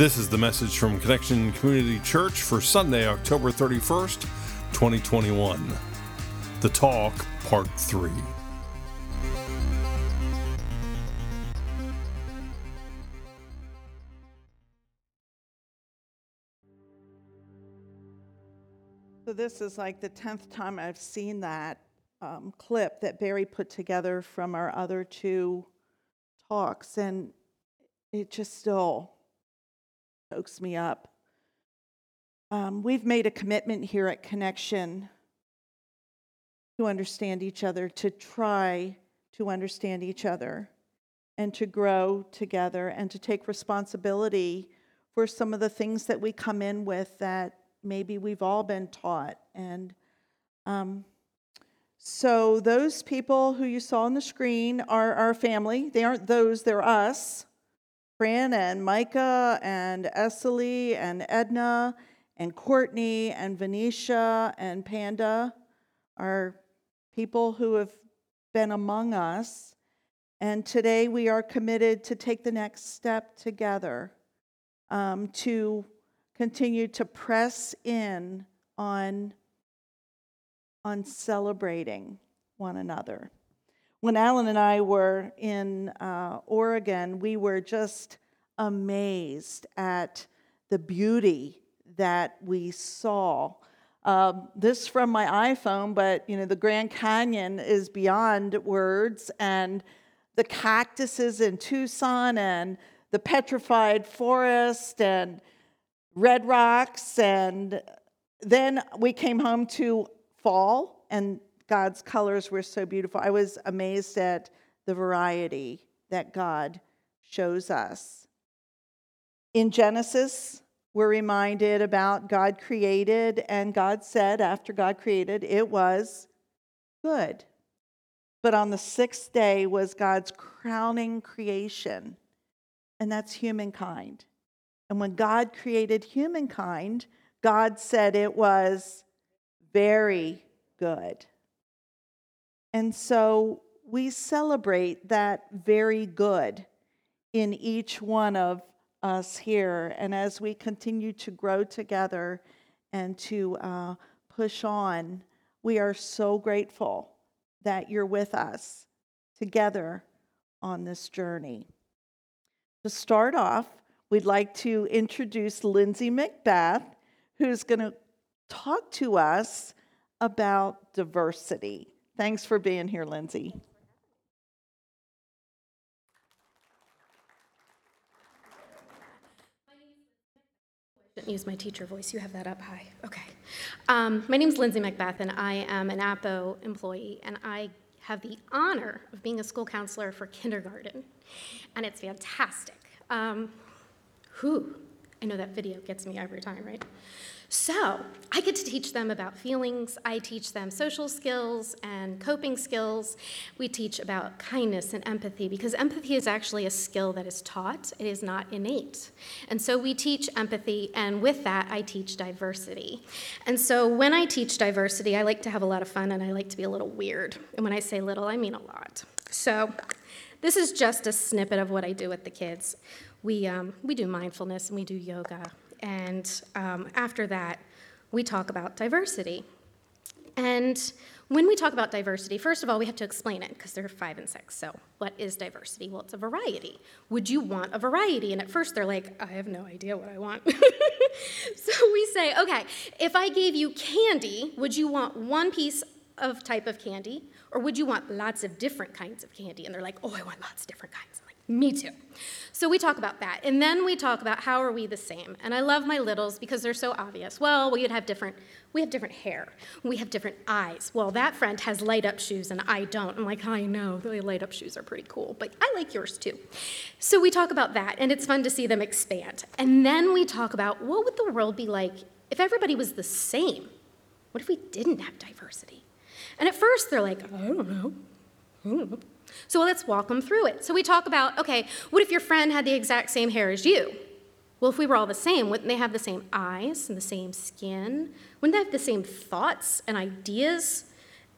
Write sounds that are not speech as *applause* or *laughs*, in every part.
This is the message from Connection Community Church for Sunday, October 31st, 2021. The Talk, Part 3. So this is like the 10th time I've seen that um, clip that Barry put together from our other two talks, and it just still chokes me up. Um, we've made a commitment here at Connection to understand each other, to try to understand each other, and to grow together, and to take responsibility for some of the things that we come in with that maybe we've all been taught. And um, so, those people who you saw on the screen are our family. They aren't those, they're us. Fran and Micah and Essely and Edna and Courtney and Venetia and Panda are people who have been among us. And today we are committed to take the next step together um, to continue to press in on, on celebrating one another. When Alan and I were in uh, Oregon, we were just amazed at the beauty that we saw. Um, this from my iPhone, but you know the Grand Canyon is beyond words, and the cactuses in Tucson, and the petrified forest, and red rocks, and then we came home to fall, and God's colors were so beautiful. I was amazed at the variety that God shows us. In Genesis, we're reminded about God created, and God said, after God created, it was good. But on the sixth day was God's crowning creation, and that's humankind. And when God created humankind, God said it was very good. And so we celebrate that very good in each one of us here. And as we continue to grow together and to uh, push on, we are so grateful that you're with us together on this journey. To start off, we'd like to introduce Lindsay Macbeth, who's going to talk to us about diversity. Thanks for being here, Lindsay. use my teacher voice. You have that up high. Okay. Um, my name is Lindsay Macbeth, and I am an APO employee, and I have the honor of being a school counselor for kindergarten, and it's fantastic. Um, whew, I know that video gets me every time, right? So I get to teach them about feelings. I teach them social skills and coping skills. We teach about kindness and empathy because empathy is actually a skill that is taught, it is not innate. And so we teach empathy, and with that, I teach diversity. And so when I teach diversity, I like to have a lot of fun and I like to be a little weird. And when I say little, I mean a lot. So this is just a snippet of what I do with the kids. We, um, we do mindfulness and we do yoga and um, after that, we talk about diversity. And when we talk about diversity, first of all, we have to explain it because they're five and six. So, what is diversity? Well, it's a variety. Would you want a variety? And at first, they're like, I have no idea what I want. *laughs* so, we say, okay, if I gave you candy, would you want one piece of type of candy, or would you want lots of different kinds of candy? And they're like, oh, I want lots of different kinds. Me too. So we talk about that. And then we talk about how are we the same? And I love my littles because they're so obvious. Well, we'd have different we have different hair. We have different eyes. Well, that friend has light up shoes and I don't. I'm like, I know, the light up shoes are pretty cool, but I like yours too. So we talk about that and it's fun to see them expand. And then we talk about what would the world be like if everybody was the same? What if we didn't have diversity? And at first they're like, I don't know. I don't know. So let's walk them through it. So we talk about okay, what if your friend had the exact same hair as you? Well, if we were all the same, wouldn't they have the same eyes and the same skin? Wouldn't they have the same thoughts and ideas?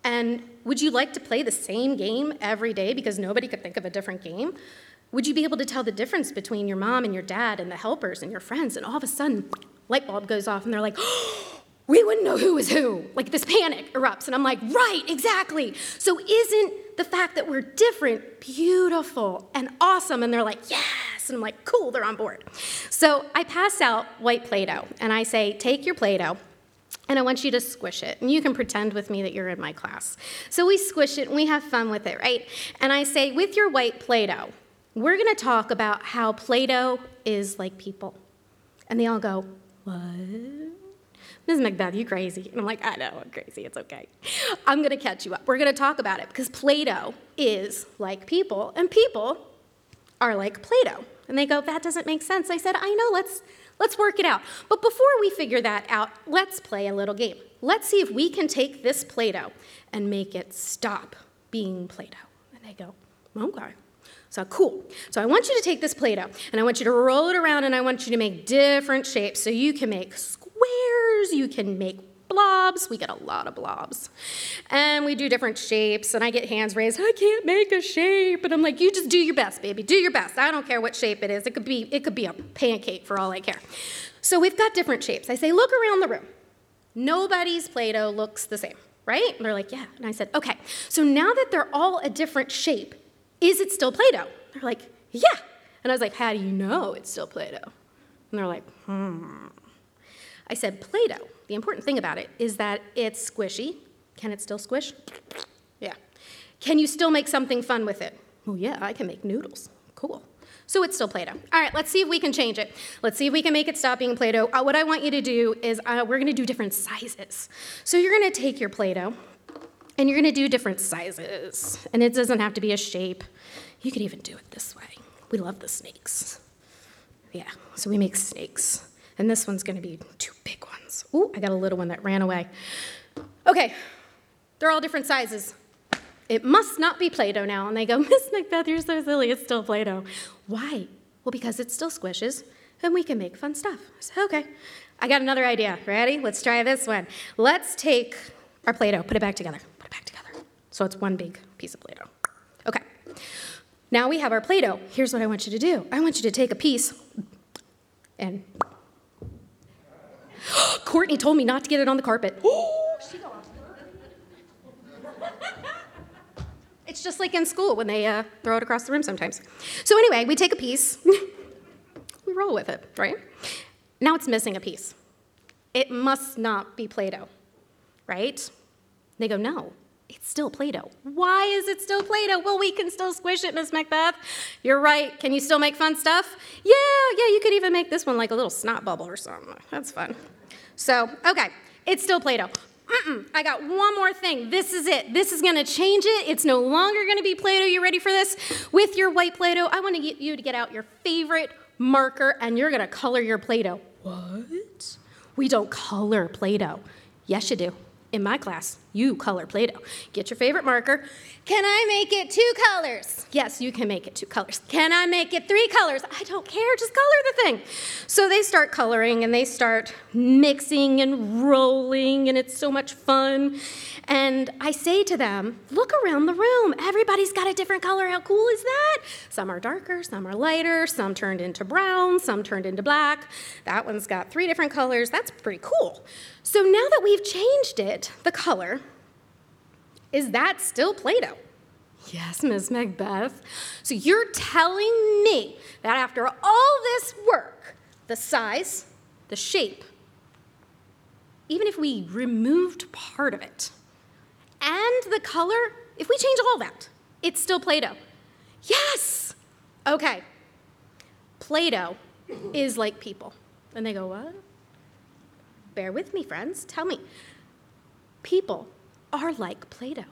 And would you like to play the same game every day because nobody could think of a different game? Would you be able to tell the difference between your mom and your dad and the helpers and your friends? And all of a sudden, light bulb goes off and they're like, *gasps* we wouldn't know who is who. Like this panic erupts. And I'm like, right, exactly. So isn't the fact that we're different beautiful and awesome? And they're like, yes. And I'm like, cool, they're on board. So I pass out white Play Doh and I say, take your Play Doh and I want you to squish it. And you can pretend with me that you're in my class. So we squish it and we have fun with it, right? And I say, with your white Play Doh, we're going to talk about how Play Doh is like people. And they all go, What? Ms. Macbeth, you crazy. And I'm like, I know, I'm crazy. It's okay. I'm going to catch you up. We're going to talk about it because Play Doh is like people, and people are like Play Doh. And they go, That doesn't make sense. I said, I know, let's Let's work it out. But before we figure that out, let's play a little game. Let's see if we can take this Play Doh and make it stop being Play Doh. And they go, okay. So cool. So I want you to take this Play Doh and I want you to roll it around and I want you to make different shapes. So you can make squares, you can make blobs. We get a lot of blobs. And we do different shapes, and I get hands raised. I can't make a shape. And I'm like, you just do your best, baby. Do your best. I don't care what shape it is. It could be, it could be a pancake for all I care. So we've got different shapes. I say, look around the room. Nobody's Play-Doh looks the same, right? And they're like, yeah. And I said, okay. So now that they're all a different shape, is it still Play-Doh? They're like, yeah. And I was like, how do you know it's still Play-Doh? And they're like, hmm. I said, Play-Doh the important thing about it is that it's squishy. Can it still squish? Yeah. Can you still make something fun with it? Oh, yeah, I can make noodles. Cool. So it's still Play Doh. All right, let's see if we can change it. Let's see if we can make it stop being Play Doh. Uh, what I want you to do is uh, we're gonna do different sizes. So you're gonna take your Play Doh and you're gonna do different sizes. And it doesn't have to be a shape. You could even do it this way. We love the snakes. Yeah, so we make snakes. And this one's gonna be two big ones. Ooh, I got a little one that ran away. Okay, they're all different sizes. It must not be Play Doh now. And they go, *laughs* Miss Macbeth, you're so silly, it's still Play Doh. Why? Well, because it still squishes and we can make fun stuff. I said, okay, I got another idea. Ready? Let's try this one. Let's take our Play Doh, put it back together, put it back together. So it's one big piece of Play Doh. Okay. Now we have our Play Doh. Here's what I want you to do I want you to take a piece and *gasps* Courtney told me not to get it on the carpet. *gasps* it's just like in school when they uh, throw it across the room sometimes. So, anyway, we take a piece, *laughs* we roll with it, right? Now it's missing a piece. It must not be Play Doh, right? They go, no, it's still Play Doh. Why is it still Play Doh? Well, we can still squish it, Miss Macbeth. You're right. Can you still make fun stuff? Yeah, yeah, you could even make this one like a little snot bubble or something. That's fun. So, okay, it's still Play Doh. Mm-mm, I got one more thing. This is it. This is going to change it. It's no longer going to be Play Doh. You ready for this? With your white Play Doh, I want to get you to get out your favorite marker and you're going to color your Play Doh. What? We don't color Play Doh. Yes, you do in my class, you color Play Doh. Get your favorite marker. Can I make it two colors? Yes, you can make it two colors. Can I make it three colors? I don't care, just color the thing. So they start coloring and they start mixing and rolling, and it's so much fun. And I say to them, look around the room. Everybody's got a different color. How cool is that? Some are darker, some are lighter, some turned into brown, some turned into black. That one's got three different colors. That's pretty cool. So now that we've changed it, the color, is that still Play Doh? Yes, Ms. Macbeth. So you're telling me that after all this work, the size, the shape, even if we removed part of it, and the color, if we change all that, it's still Play Doh. Yes! Okay. Play Doh is like people. And they go, What? Bear with me, friends. Tell me. People are like Play Doh.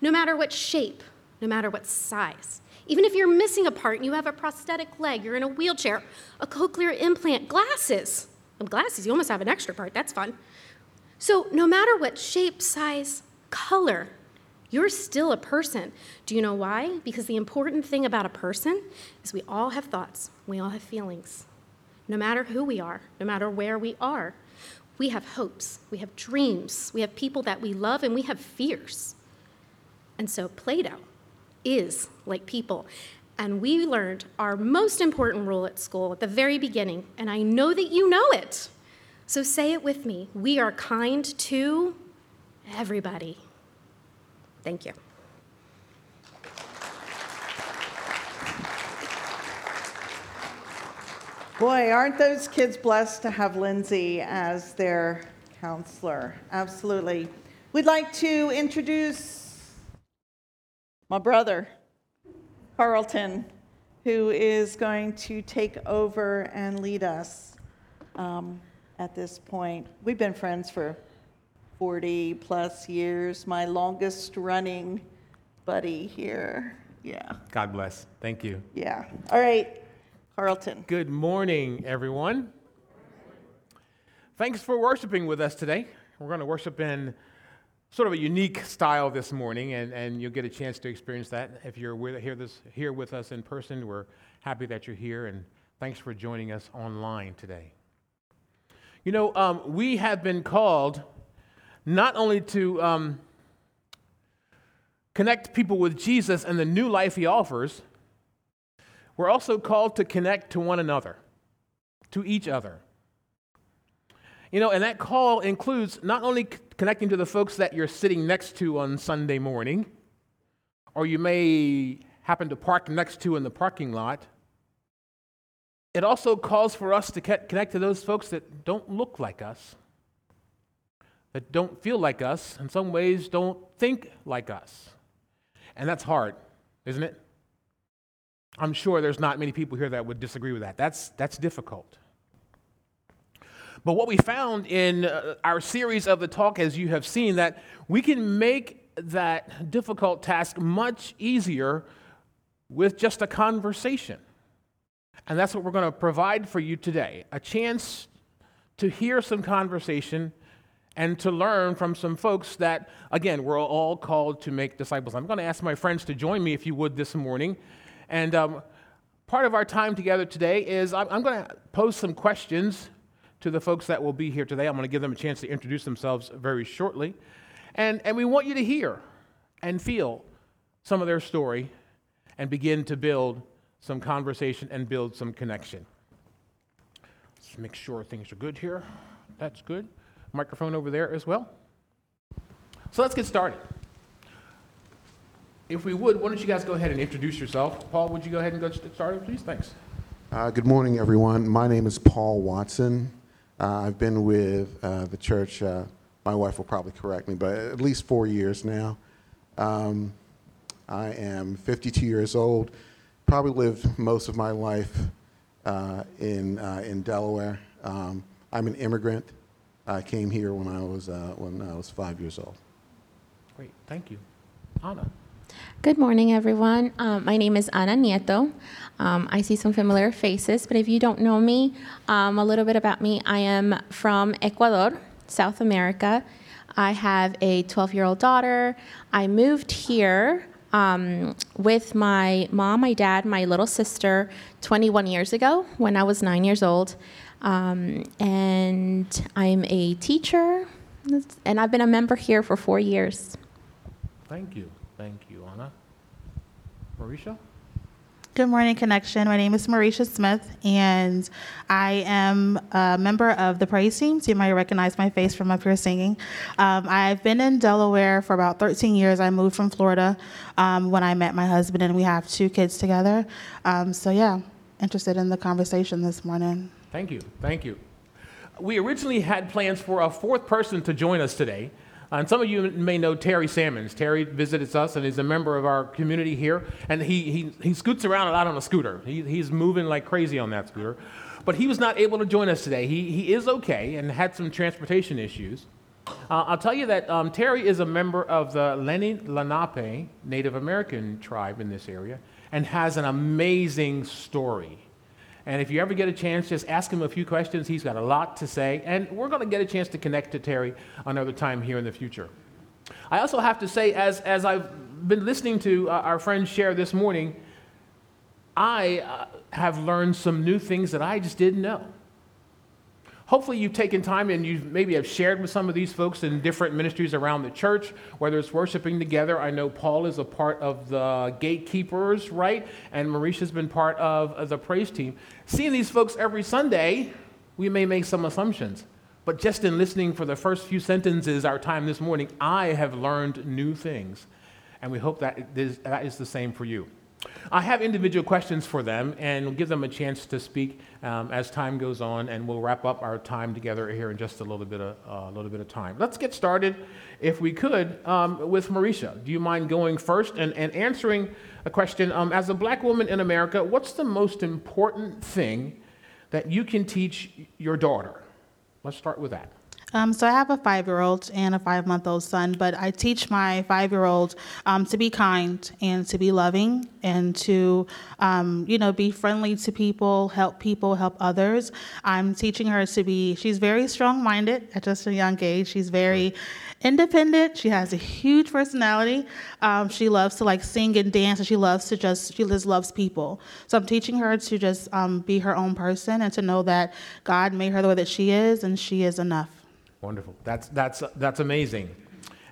No matter what shape, no matter what size. Even if you're missing a part and you have a prosthetic leg, you're in a wheelchair, a cochlear implant, glasses. With glasses, you almost have an extra part. That's fun. So, no matter what shape, size, color, you're still a person. Do you know why? Because the important thing about a person is we all have thoughts, we all have feelings. No matter who we are, no matter where we are, we have hopes, we have dreams, we have people that we love, and we have fears. And so Play Doh is like people. And we learned our most important rule at school at the very beginning, and I know that you know it. So say it with me. We are kind to everybody. Thank you. Boy, aren't those kids blessed to have Lindsay as their counselor? Absolutely. We'd like to introduce my brother, Carlton, who is going to take over and lead us um, at this point. We've been friends for 40 plus years, my longest running buddy here. Yeah, God bless. Thank you. yeah. All right, Carlton. Good morning, everyone. Thanks for worshiping with us today. We're going to worship in sort of a unique style this morning, and, and you'll get a chance to experience that. If you're with, here, this, here with us in person, we're happy that you're here, and thanks for joining us online today. You know, um, we have been called not only to um, connect people with Jesus and the new life he offers, we're also called to connect to one another, to each other. You know, and that call includes not only connecting to the folks that you're sitting next to on Sunday morning, or you may happen to park next to in the parking lot. It also calls for us to connect to those folks that don't look like us, that don't feel like us, in some ways don't think like us. And that's hard, isn't it? I'm sure there's not many people here that would disagree with that. That's, that's difficult. But what we found in uh, our series of the talk, as you have seen, that we can make that difficult task much easier with just a conversation. And that's what we're going to provide for you today a chance to hear some conversation and to learn from some folks that, again, we're all called to make disciples. I'm going to ask my friends to join me, if you would, this morning. And um, part of our time together today is I'm, I'm going to pose some questions to the folks that will be here today. I'm going to give them a chance to introduce themselves very shortly. And, and we want you to hear and feel some of their story and begin to build some conversation and build some connection. Let's make sure things are good here. That's good. Microphone over there as well. So let's get started. If we would, why don't you guys go ahead and introduce yourself? Paul, would you go ahead and get started, please? Thanks. Uh, good morning, everyone. My name is Paul Watson. Uh, I've been with uh, the church, uh, my wife will probably correct me, but at least four years now. Um, I am 52 years old, probably lived most of my life uh, in, uh, in Delaware. Um, I'm an immigrant. I came here when I was, uh, when I was five years old. Great, thank you. Anna. Good morning, everyone. Um, my name is Ana Nieto. Um, I see some familiar faces, but if you don't know me, um, a little bit about me. I am from Ecuador, South America. I have a 12 year old daughter. I moved here um, with my mom, my dad, my little sister 21 years ago when I was nine years old. Um, and I'm a teacher, and I've been a member here for four years. Thank you. Thank you, Anna. Marisha? Good morning, Connection. My name is Marisha Smith, and I am a member of the praise team. So you might recognize my face from up here singing. Um, I've been in Delaware for about 13 years. I moved from Florida um, when I met my husband, and we have two kids together. Um, so, yeah, interested in the conversation this morning. Thank you. Thank you. We originally had plans for a fourth person to join us today. And some of you may know Terry Salmons. Terry visits us and is a member of our community here. And he, he, he scoots around a lot on a scooter. He, he's moving like crazy on that scooter. But he was not able to join us today. He, he is okay and had some transportation issues. Uh, I'll tell you that um, Terry is a member of the Lenni Lenape Native American tribe in this area and has an amazing story. And if you ever get a chance, just ask him a few questions. He's got a lot to say. And we're going to get a chance to connect to Terry another time here in the future. I also have to say, as, as I've been listening to uh, our friends share this morning, I uh, have learned some new things that I just didn't know. Hopefully, you've taken time and you maybe have shared with some of these folks in different ministries around the church, whether it's worshiping together. I know Paul is a part of the gatekeepers, right? And Marisha's been part of, the praise team. Seeing these folks every Sunday, we may make some assumptions. But just in listening for the first few sentences, our time this morning, I have learned new things. And we hope that that is the same for you. I have individual questions for them and we'll give them a chance to speak um, as time goes on, and we'll wrap up our time together here in just a little bit of, uh, little bit of time. Let's get started, if we could, um, with Marisha. Do you mind going first and, and answering a question? Um, as a black woman in America, what's the most important thing that you can teach your daughter? Let's start with that. Um, so I have a five-year-old and a five-month-old son, but I teach my five-year-old um, to be kind and to be loving and to, um, you know, be friendly to people, help people, help others. I'm teaching her to be. She's very strong-minded at just a young age. She's very independent. She has a huge personality. Um, she loves to like sing and dance, and she loves to just she just loves people. So I'm teaching her to just um, be her own person and to know that God made her the way that she is, and she is enough. Wonderful. That's, that's, that's amazing.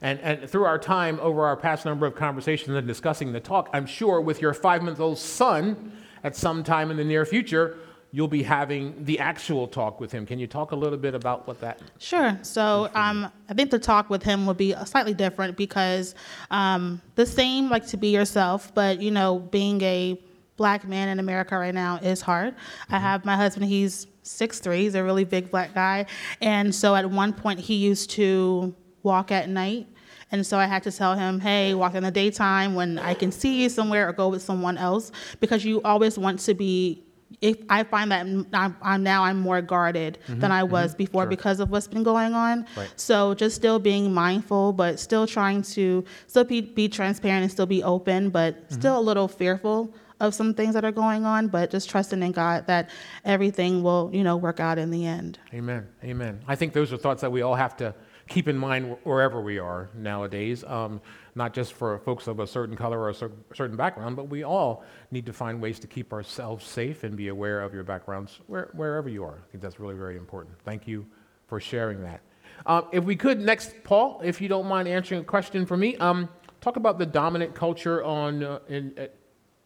And, and through our time over our past number of conversations and discussing the talk, I'm sure with your five month old son at some time in the near future, you'll be having the actual talk with him. Can you talk a little bit about what that? Sure. So um, I think the talk with him will be slightly different because um, the same, like to be yourself, but you know, being a black man in America right now is hard. Mm-hmm. I have my husband, he's six three. He's a really big black guy. And so at one point he used to walk at night. And so I had to tell him, hey, walk in the daytime when I can see you somewhere or go with someone else because you always want to be if I find that I'm, I'm, now I'm more guarded mm-hmm, than I was mm-hmm, before sure. because of what's been going on. Right. So just still being mindful, but still trying to still be, be transparent and still be open, but mm-hmm. still a little fearful of some things that are going on, but just trusting in God that everything will, you know, work out in the end. Amen. Amen. I think those are thoughts that we all have to keep in mind wherever we are nowadays. Um, not just for folks of a certain color or a certain background, but we all need to find ways to keep ourselves safe and be aware of your backgrounds where, wherever you are. I think that's really very important. Thank you for sharing that. Uh, if we could, next, Paul, if you don't mind answering a question for me, um, talk about the dominant culture on uh, in, uh,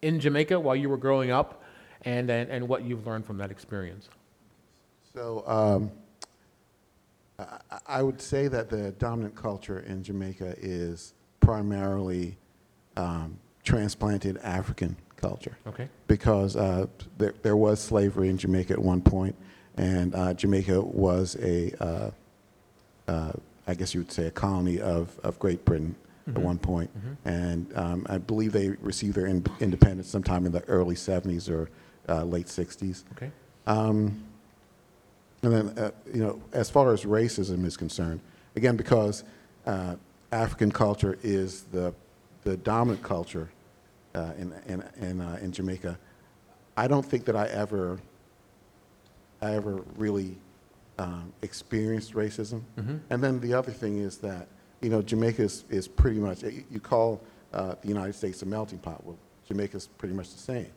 in Jamaica while you were growing up and, and, and what you've learned from that experience? So, um, I, I would say that the dominant culture in Jamaica is primarily um, transplanted African culture. Okay. Because uh, there, there was slavery in Jamaica at one point, and uh, Jamaica was a, uh, uh I guess you would say, a colony of, of Great Britain. At one point. Mm-hmm. and um, I believe they received their in- independence sometime in the early 70s or uh, late 60s. Okay. Um, and then, uh, you know, as far as racism is concerned, again, because uh, African culture is the, the dominant culture uh, in, in, in, uh, in Jamaica, I don't think that I ever, I ever really um, experienced racism. Mm-hmm. And then the other thing is that you know, Jamaica is, is pretty much, you call uh, the United States a melting pot. Well, Jamaica's pretty much the same.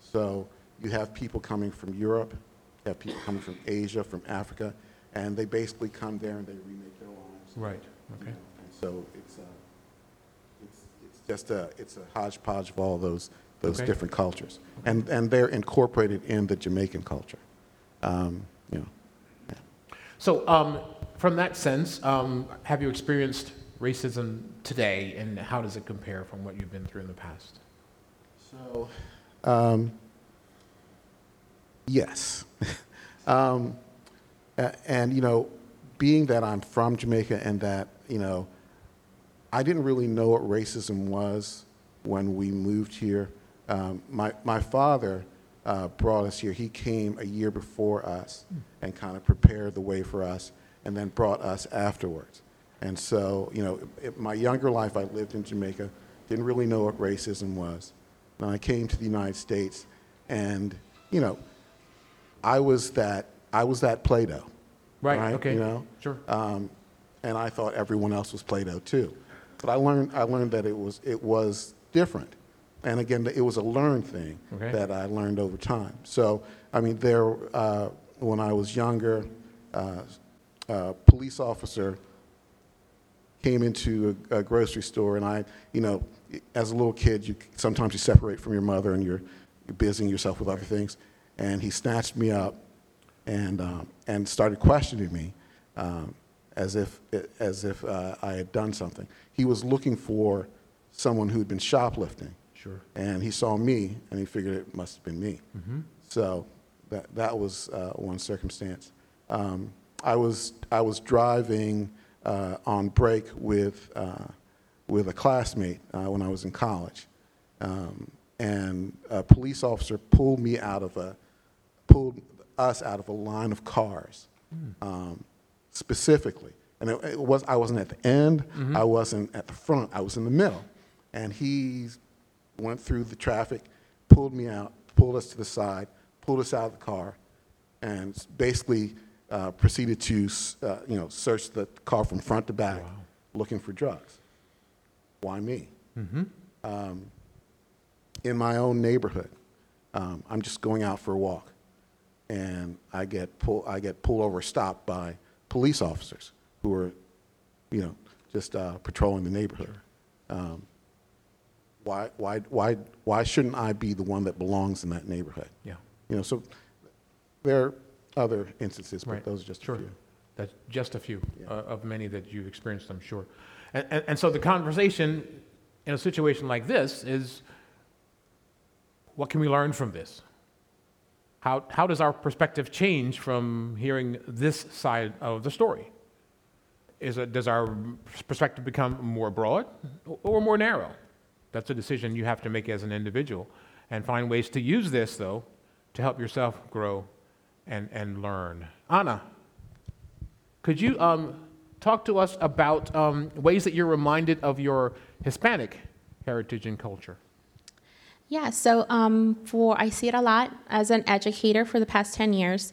So you have people coming from Europe, you have people coming from Asia, from Africa, and they basically come there and they remake their lives. Right, okay. Know, and so it's, uh, it's, it's just a, it's a hodgepodge of all those, those okay. different cultures. And, and they're incorporated in the Jamaican culture. Um, you know. So um, from that sense, um, have you experienced racism today, and how does it compare from what you've been through in the past? So, um, yes. *laughs* um, and, you know, being that I'm from Jamaica and that, you know, I didn't really know what racism was when we moved here. Um, my, my father uh, brought us here. He came a year before us and kind of prepared the way for us and then brought us afterwards. And so, you know, my younger life, I lived in Jamaica, didn't really know what racism was. And I came to the United States, and you know, I was that I was that Play-Doh. Right. right? Okay. You know. Sure. Um, and I thought everyone else was Play-Doh too, but I learned I learned that it was it was different, and again, it was a learned thing okay. that I learned over time. So, I mean, there uh, when I was younger uh, a police officer came into a, a grocery store, and I, you know, as a little kid, you sometimes you separate from your mother and you're, you're busying yourself with other things. And he snatched me up and um, and started questioning me um, as if as if uh, I had done something. He was looking for someone who'd been shoplifting. Sure. And he saw me, and he figured it must have been me. Mm-hmm. So that that was uh, one circumstance. Um, I was I was driving uh, on break with uh, with a classmate uh, when I was in college, um, and a police officer pulled me out of a pulled us out of a line of cars, um, specifically. And it, it was I wasn't at the end, I wasn't at the front, I was in the middle, and he went through the traffic, pulled me out, pulled us to the side, pulled us out of the car, and basically uh, proceeded to, uh, you know, search the car from front to back, looking for drugs. Why me? Um, in my own neighborhood, um, I'm just going out for a walk, and I get pull, I get pulled over, stopped by police officers who are, you know, just uh, patrolling the neighborhood. Um, why, why, why, why shouldn't I be the one that belongs in that neighborhood? Yeah. You know, so there other instances, but Right. those are just Sure. a few. That's just a few uh, of many that you've experienced, I'm sure. And, and, and so the conversation in a situation like this is what can we learn from this? How, how does our perspective change from hearing this side of the story? Is it, does our perspective become more broad or more narrow? That's a decision you have to make as an individual and find ways to use this, though, to help yourself grow and, and learn. Anna, could you um, talk to us about um, ways that you're reminded of your Hispanic heritage and culture? Yeah, so um, for I see it a lot as an educator for the past 10 years.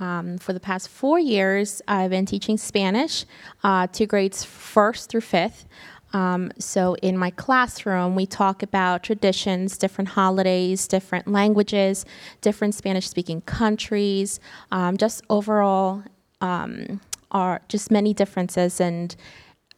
Um, for the past four years, I've been teaching Spanish uh, to grades first through fifth. Um, so in my classroom, we talk about traditions, different holidays, different languages, different Spanish-speaking countries, um, just overall um, are just many differences. And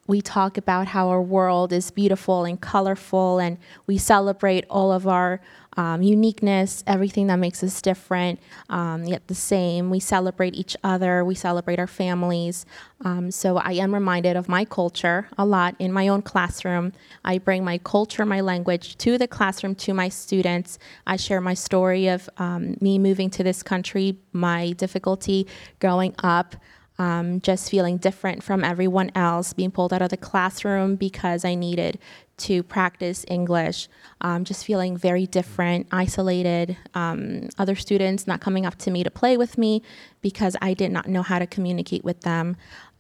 we talk about how our world is beautiful and colorful, and we celebrate all of our um, uniqueness, everything that makes us different, um, yet the same. We celebrate each other, we celebrate our families. Um, so I am reminded of my culture a lot in my own classroom. I bring my culture, my language to the classroom to my students. I share my story of um, me moving to this country, my difficulty growing up um, just feeling different from everyone else, being pulled out of the classroom because I needed to practice English, um, just feeling very different, isolated, um, other students not coming up to me to play with me because I did not know how to communicate with them.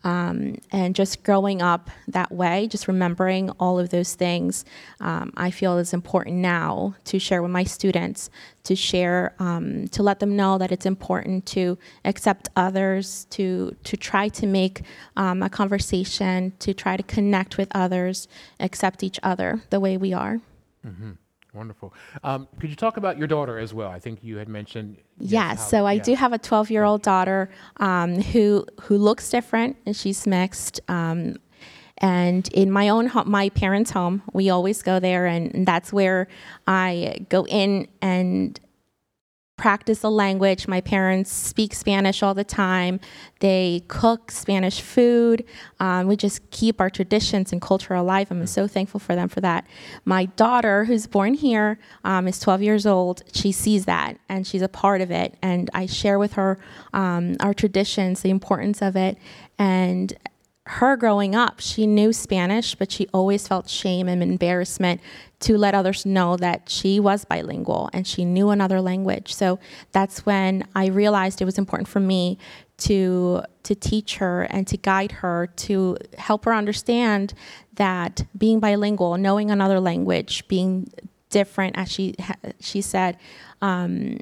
Um, and just growing up that way, just remembering all of those things, um, I feel is important now to share with my students, to share, um, to let them know that it's important to accept others, to to try to make um, a conversation, to try to connect with others, accept each other the way we are. Wonderful. Um, could you talk about your daughter as well? I think you had mentioned. Yes, how- so I yeah. do have a 12 year old daughter um, who who looks different and she's mixed. Um, and in my own home, my parents' home, we always go there, and that's where I go in and practice the language. My parents speak Spanish all the time. They cook Spanish food. Um, we just keep our traditions and culture alive. I'm so thankful for them for that. My daughter, who's born here, um, is 12 years old. She sees that and she's a part of it. And I share with her um, our traditions, the importance of it. And her growing up, she knew Spanish, but she always felt shame and embarrassment to let others know that she was bilingual and she knew another language. So that's when I realized it was important for me to to teach her and to guide her to help her understand that being bilingual, knowing another language, being different, as she she said, um,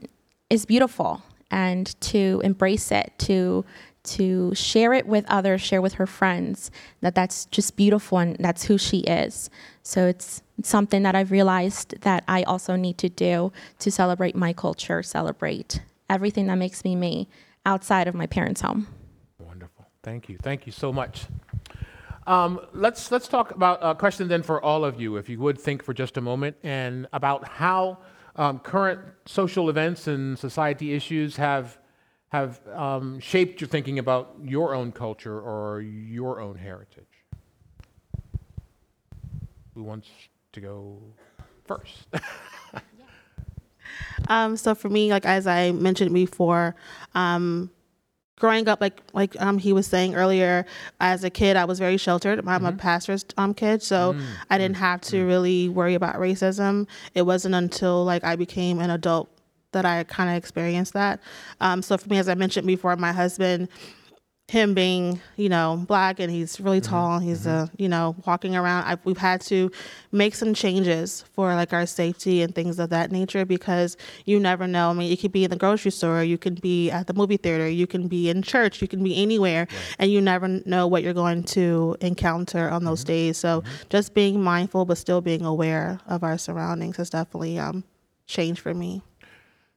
is beautiful, and to embrace it, to to share it with others, share with her friends, that that's just beautiful and that's who she is. So it's something that I've realized that I also need to do to celebrate my culture, celebrate everything that makes me me outside of my parents' home. Wonderful. Thank you. Thank you so much. Um, let's let's talk about a question then for all of you, if you would think for just a moment, and about how um, current social events and society issues have have um, shaped your thinking about your own culture or your own heritage. Who wants to go first? *laughs* Um, so for me, like as I mentioned before, um, growing up, like like um, he was saying earlier, as a kid, I was very sheltered. I'm Mm-hmm. a pastor's um, kid, so Mm. I didn't have to really worry about racism. It wasn't until like I became an adult that I kind of experienced that. Um, so for me, as I mentioned before, my husband. Him being, you know, black and he's really Mm-hmm. tall. And he's, uh, you know, walking around. i we've had to make some changes for like our safety and things of that nature because you never know. I mean, you could be in the grocery store, you can be at the movie theater, you can be in church, you can be anywhere, and you never know what you're going to encounter on those days. So just being mindful, but still being aware of our surroundings has definitely um, changed for me.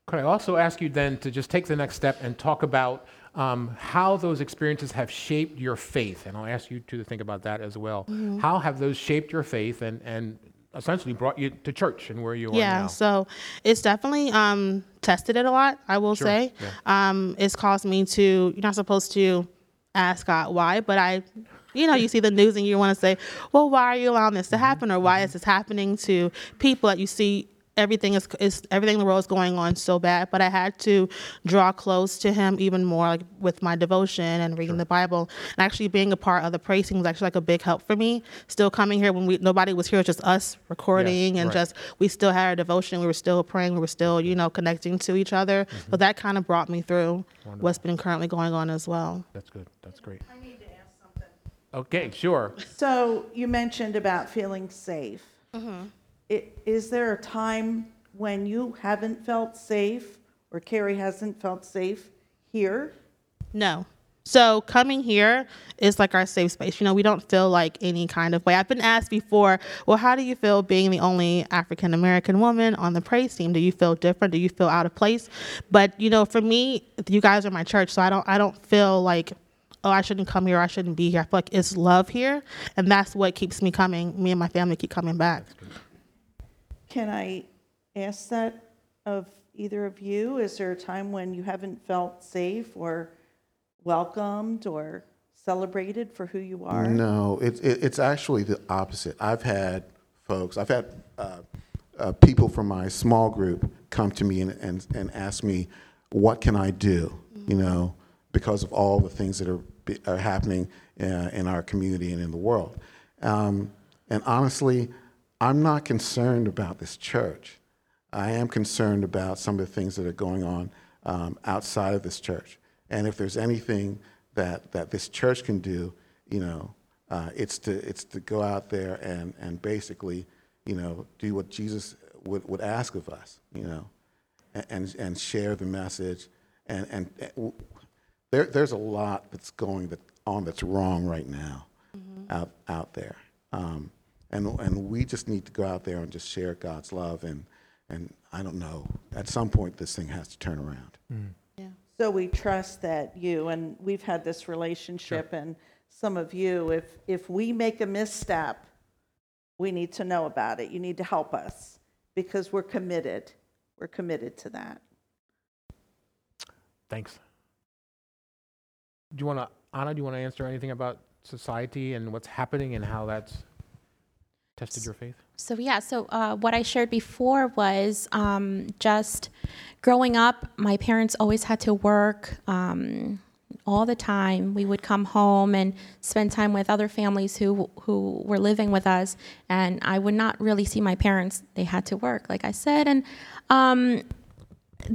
Could I also ask you then to just take the next step and talk about um, how those experiences have shaped your faith? And I'll ask you to think about that as well. Mm-hmm. How have those shaped your faith and, and essentially brought you to church and where you are now? yeah, so it's definitely um, tested it a lot, I will Sure, say. Um, it's caused me to, you're not supposed to ask God why, but I, you know, you see the news and you want to say, well, why are you allowing this Mm-hmm. to happen? Or why is this happening to people that you see? Everything is, is everything in the world is going on so bad, but I had to draw close to Him even more, like with my devotion and reading the Bible, and actually being a part of the praise team was actually like a big help for me. Still coming here when we nobody was here, it was just us recording and right. just we still had our devotion. We were still praying. We were still, you know, connecting to each other. Mm-hmm. So that kind of brought me through what's been currently going on as well. That's good. That's great. I need to ask something. Okay, sure. So you mentioned about feeling safe. Mm-hmm. I- Is there a time when you haven't felt safe or Carrie hasn't felt safe here? No. So coming here is like our safe space. You know, we don't feel like any kind of way. I've been asked before, well, how do you feel being the only African American woman on the praise team? Do you feel different? Do you feel out of place? But you know, for me, you guys are my church, so I don't I don't feel like oh, I shouldn't come here, I shouldn't be here. I feel like it's love here, and that's what keeps me coming. Me and my family keep coming back. Can I ask that of either of you? Is there a time when you haven't felt safe or welcomed or celebrated for who you are? No, it, it, it's actually the opposite. I've had folks, I've had uh, uh, people from my small group come to me and, and, and ask me, what can I do? You know, because of all the things that are, are happening uh, in our community and in the world. Um, and honestly, I'm not concerned about this church. I am concerned about some of the things that are going on um, outside of this church. And if there's anything that, that this church can do, you know, uh, it's, to, it's to go out there and, and basically, you know, do what Jesus would, would ask of us, you know, and, and, and share the message. And, and uh, w- there, there's a lot that's going that, on that's wrong right now out, out there. Um, and, and we just need to go out there and just share God's love. And, and I don't know, at some point, this thing has to turn around. Mm. Yeah. So we trust that you, and we've had this relationship, and some of you, if, if we make a misstep, we need to know about it. You need to help us because we're committed. We're committed to that. Thanks. Do you want to, Anna, do you want to answer anything about society and what's happening and how that's tested your faith? So yeah, so uh, what I shared before was um, just growing up. My parents always had to work um, all the time. We would come home and spend time with other families who who were living with us, and I would not really see my parents. They had to work, like I said, and um,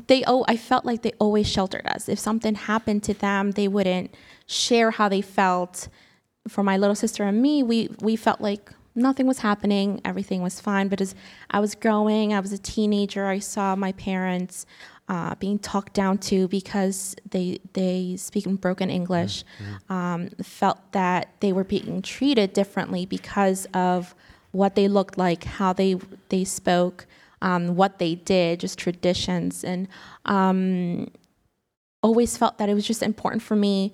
they oh I felt like they always sheltered us. If something happened to them, they wouldn't share how they felt. For my little sister and me, we we felt like nothing was happening, everything was fine. But as I was growing, I was a teenager, I saw my parents uh, being talked down to because they they speak in broken English. Um, felt that they were being treated differently because of what they looked like, how they they spoke, um, what they did, just traditions, and um, always felt that it was just important for me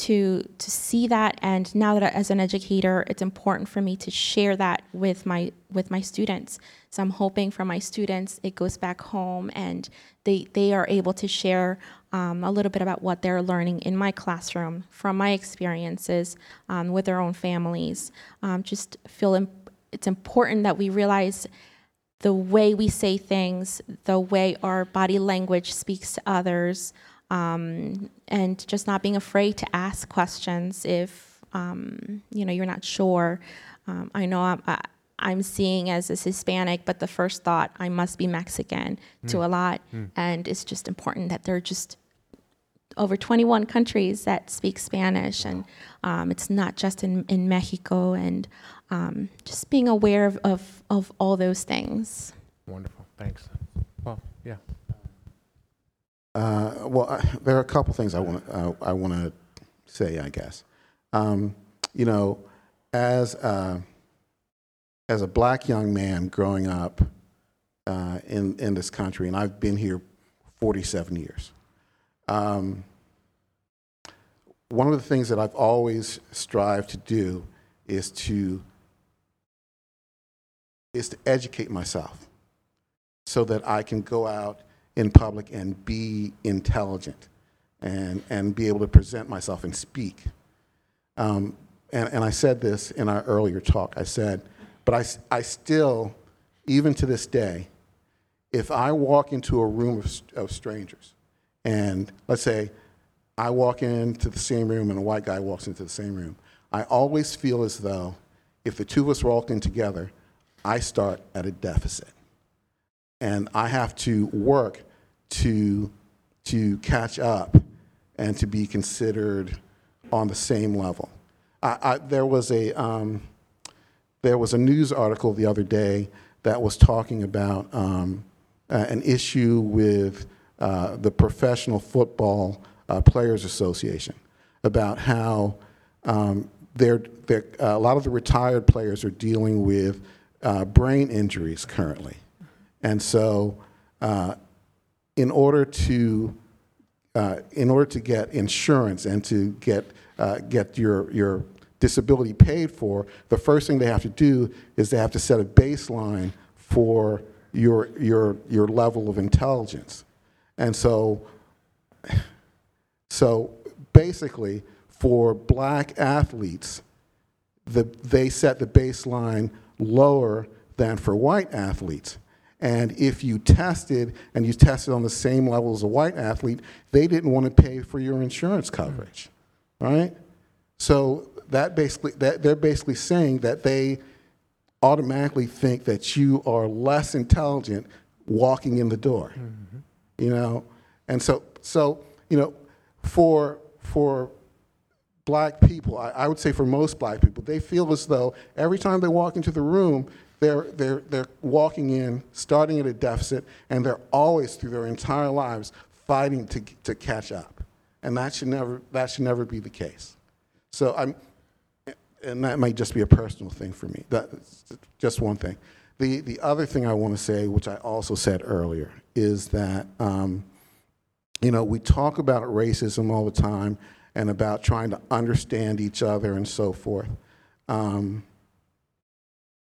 to to see that. And now that as an educator it's important for me to share that with my with my students. So i'm hoping for my students it goes back home and they they are able to share um, a little bit about what they're learning in my classroom from my experiences um, with their own families. Um, just feel imp- it's important that we realize the way we say things, the way our body language speaks to others, um, and just not being afraid to ask questions if um, you know you're not sure. Um, I know I'm, I, I'm seeing as a Hispanic, but the first thought I must be Mexican to a lot, and it's just important that there are just over 21 countries that speak Spanish, and um, it's not just in, in Mexico, and um, just being aware of, of, of all those things. Wonderful. Thanks. Well. Uh, well, I, there are a couple things I want uh, I want to say. I guess, um, you know, as a, as a black young man growing up uh, in in this country, and I've been here 47 years. Um, one of the things that I've always strived to do is to is to educate myself so that I can go out in public and be intelligent and, and be able to present myself and speak. Um, and, and I said this in our earlier talk. I said, but I, I still, even to this day, if I walk into a room of, of strangers, and let's say I walk into the same room and a white guy walks into the same room, I always feel as though if the two of us walk in together, I start at a deficit and I have to work to to catch up and to be considered on the same level. I, I, there was a um, there was a news article the other day that was talking about um, uh, an issue with uh, the Professional Football uh, Players Association about how um, they're, they're, a lot of the retired players are dealing with uh, brain injuries currently. And so, uh, in order to uh, in order to get insurance and to get uh, get your your disability paid for, the first thing they have to do is they have to set a baseline for your your your level of intelligence. And so, so basically, for black athletes, the, they set the baseline lower than for white athletes. And if you tested and you tested on the same level as a white athlete, they didn't want to pay for your insurance coverage, right? So that basically, that they're basically saying that they automatically think that you are less intelligent walking in the door, mm-hmm. you know? And so, so you know, for, for black people, I, I would say for most black people, they feel as though every time they walk into the room, they're, they're, they're walking in, starting at a deficit, and they're always, through their entire lives, fighting to, to catch up. And that should never, that should never be the case. So I'm, and that might just be a personal thing for me. That's just one thing. The, the other thing I want to say, which I also said earlier, is that, um, you know, we talk about racism all the time and about trying to understand each other and so forth. Um,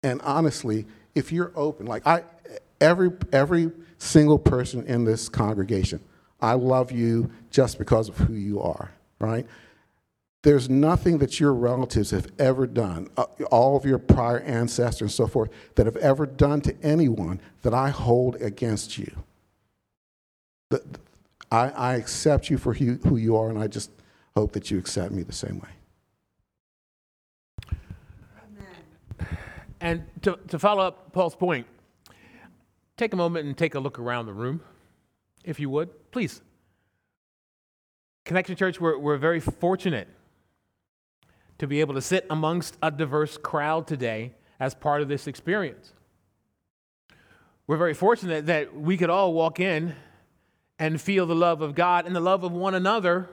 and honestly, if you're open, like I, every every single person in this congregation, I love you just because of who you are, right? There's nothing that your relatives have ever done, uh, all of your prior ancestors and so forth, that have ever done to anyone that I hold against you. I, I accept you for who you are, and I just hope that you accept me the same way. And to, to follow up Paul's point, take a moment and take a look around the room, if you would, please. Connection Church, we're, we're very fortunate to be able to sit amongst a diverse crowd today as part of this experience. We're very fortunate that we could all walk in and feel the love of God and the love of one another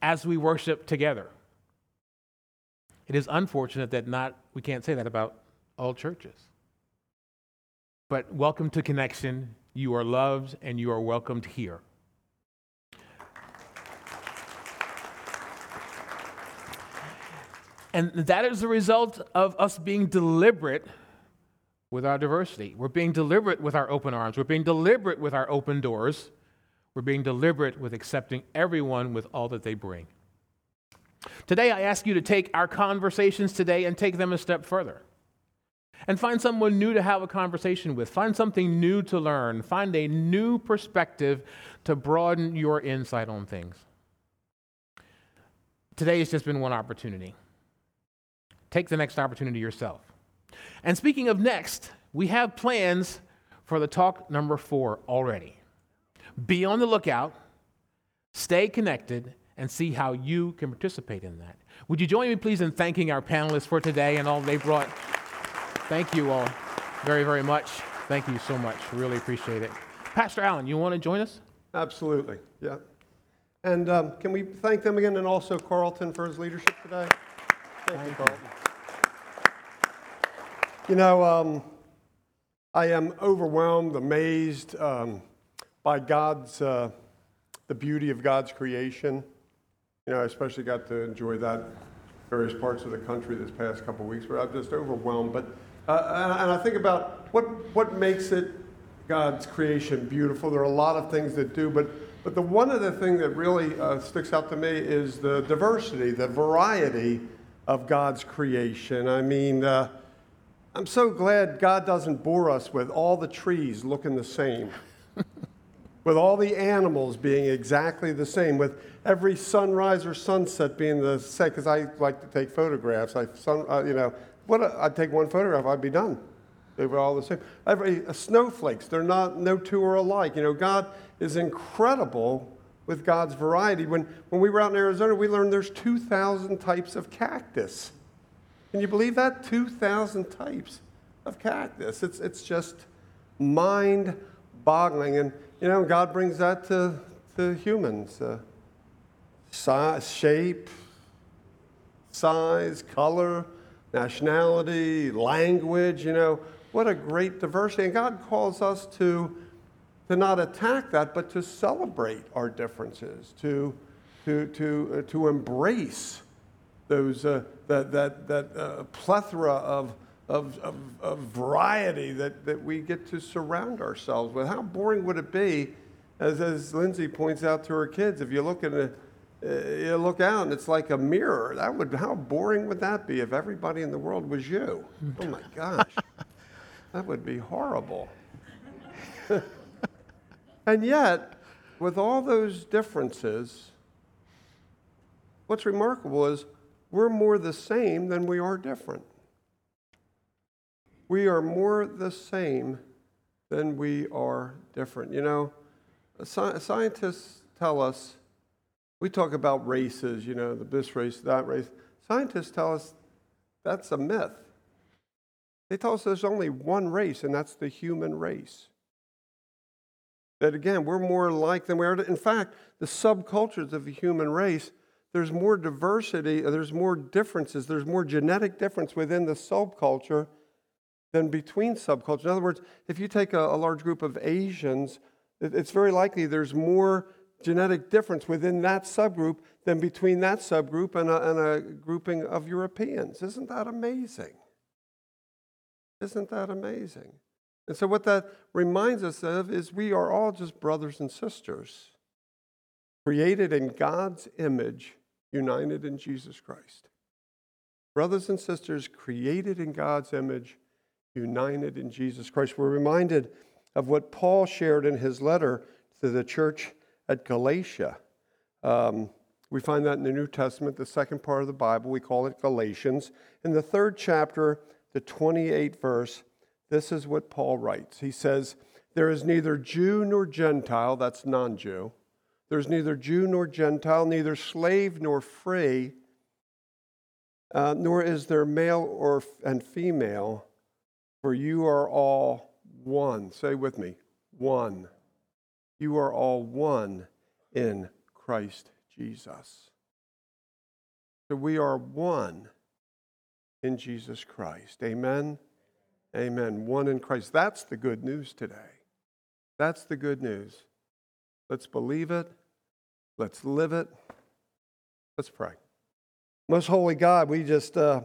as we worship together. It is unfortunate that not we can't say that about all churches. But welcome to Connection. You are loved and you are welcomed here. And that is the result of us being deliberate with our diversity. We're being deliberate with our open arms. We're being deliberate with our open doors. We're being deliberate with accepting everyone with all that they bring. Today, I ask you to take our conversations today and take them a step further. And find someone new to have a conversation with. Find something new to learn. Find a new perspective to broaden your insight on things. Today has just been one opportunity. Take the next opportunity yourself. And speaking of next, we have plans for the talk number four already. Be on the lookout, stay connected, and see how you can participate in that. Would you join me, please, in thanking our panelists for today and all they brought? Thank you all very, very much. Thank you so much. Really appreciate it. Pastor Allen, you want to join us? Absolutely, yeah. And um, can we thank them again and also Carlton for his leadership today? Thank, you, Carlton. You know, um, I am overwhelmed, amazed um, by God's, uh, the beauty of God's creation. You know, I especially got to enjoy that various parts of the country this past couple weeks, but I'm just overwhelmed. But uh, and I think about what what makes it God's creation beautiful. There are a lot of things that do, but but the one other thing that really uh, sticks out to me is the diversity, the variety of God's creation. I mean. Uh, I'm so glad God doesn't bore us with all the trees looking the same, with all the animals being exactly the same, with every sunrise or sunset being the same. Because I like to take photographs. I, sun, uh, you know, what a, I'd take one photograph, I'd be done. They were all the same. Every uh, snowflakes, they're not no two are alike. You know, God is incredible with God's variety. When when we were out in Arizona, we learned there's 2,000 types of cactus. Can you believe that? 2,000 types of cactus. It's, it's just mind boggling. And, you know, God brings that to, to humans uh, shape, size, color, nationality, language, you know. What a great diversity. And God calls us to, to not attack that, but to celebrate our differences, to, to, to, uh, to embrace those, uh, that, that, that uh, plethora of, of, of, of, variety that, that we get to surround ourselves with. How boring would it be, as, as Lindsay points out to her kids, if you look at a, uh, you look out and it's like a mirror. That would how boring would that be if everybody in the world was you? Oh my gosh, *laughs* that would be horrible. *laughs* and yet, with all those differences, what's remarkable is we're more the same than we are different. We are more the same than we are different. You know, scientists tell us, we talk about races, you know, this race, that race. Scientists tell us that's a myth. They tell us there's only one race, and that's the human race. That again, we're more alike than we are. In fact, the subcultures of the human race there's more diversity, there's more differences, there's more genetic difference within the subculture than between subcultures. In other words, if you take a, a large group of Asians, it, it's very likely there's more genetic difference within that subgroup than between that subgroup and a, and a grouping of Europeans. Isn't that amazing? Isn't that amazing? And so, what that reminds us of is we are all just brothers and sisters, created in God's image united in Jesus Christ. Brothers and sisters, created in God's image, united in Jesus Christ. We're reminded of what Paul shared in his letter to the church at Galatia. Um, we find that in the New Testament, the second part of the Bible. We call it Galatians. In the third chapter, the 28th verse, this is what Paul writes. He says, There is neither Jew nor Gentile, that's non Jew there's neither Jew nor Gentile, neither slave nor free, uh, nor is there male or and female, for you are all one. Say with me, one. You are all one in Christ Jesus. So we are one in Jesus Christ. Amen. Amen. One in Christ. That's the good news today. That's the good news. Let's believe it Let's live it. Let's pray. Most holy God, we just uh,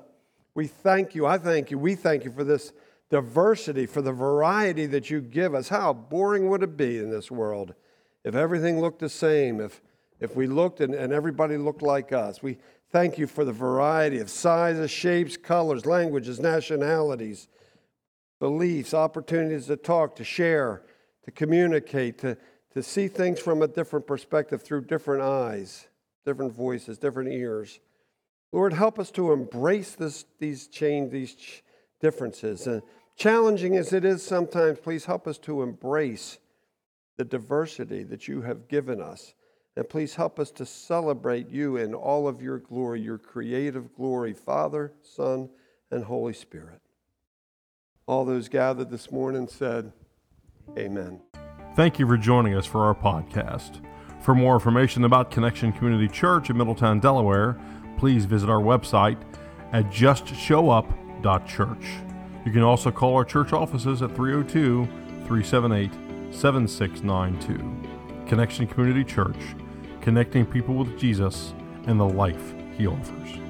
we thank you. I thank you. We thank you for this diversity, for the variety that you give us. How boring would it be in this world if everything looked the same? If if we looked and, and everybody looked like us? We thank you for the variety of sizes, shapes, colors, languages, nationalities, beliefs, opportunities to talk, to share, to communicate, to, to see things from a different perspective through different eyes, different voices, different ears. Lord, help us to embrace this, these change, these differences. Uh, challenging as it is sometimes, please help us to embrace the diversity that you have given us. And please help us to celebrate you in all of your glory, your creative glory, Father, Son, and Holy Spirit. All those gathered this morning said, Amen. Thank you for joining us for our podcast. For more information about Connection Community Church in Middletown, Delaware, please visit our website at justshowup.church. You can also call our church offices at 302 378 7692. Connection Community Church, connecting people with Jesus and the life he offers.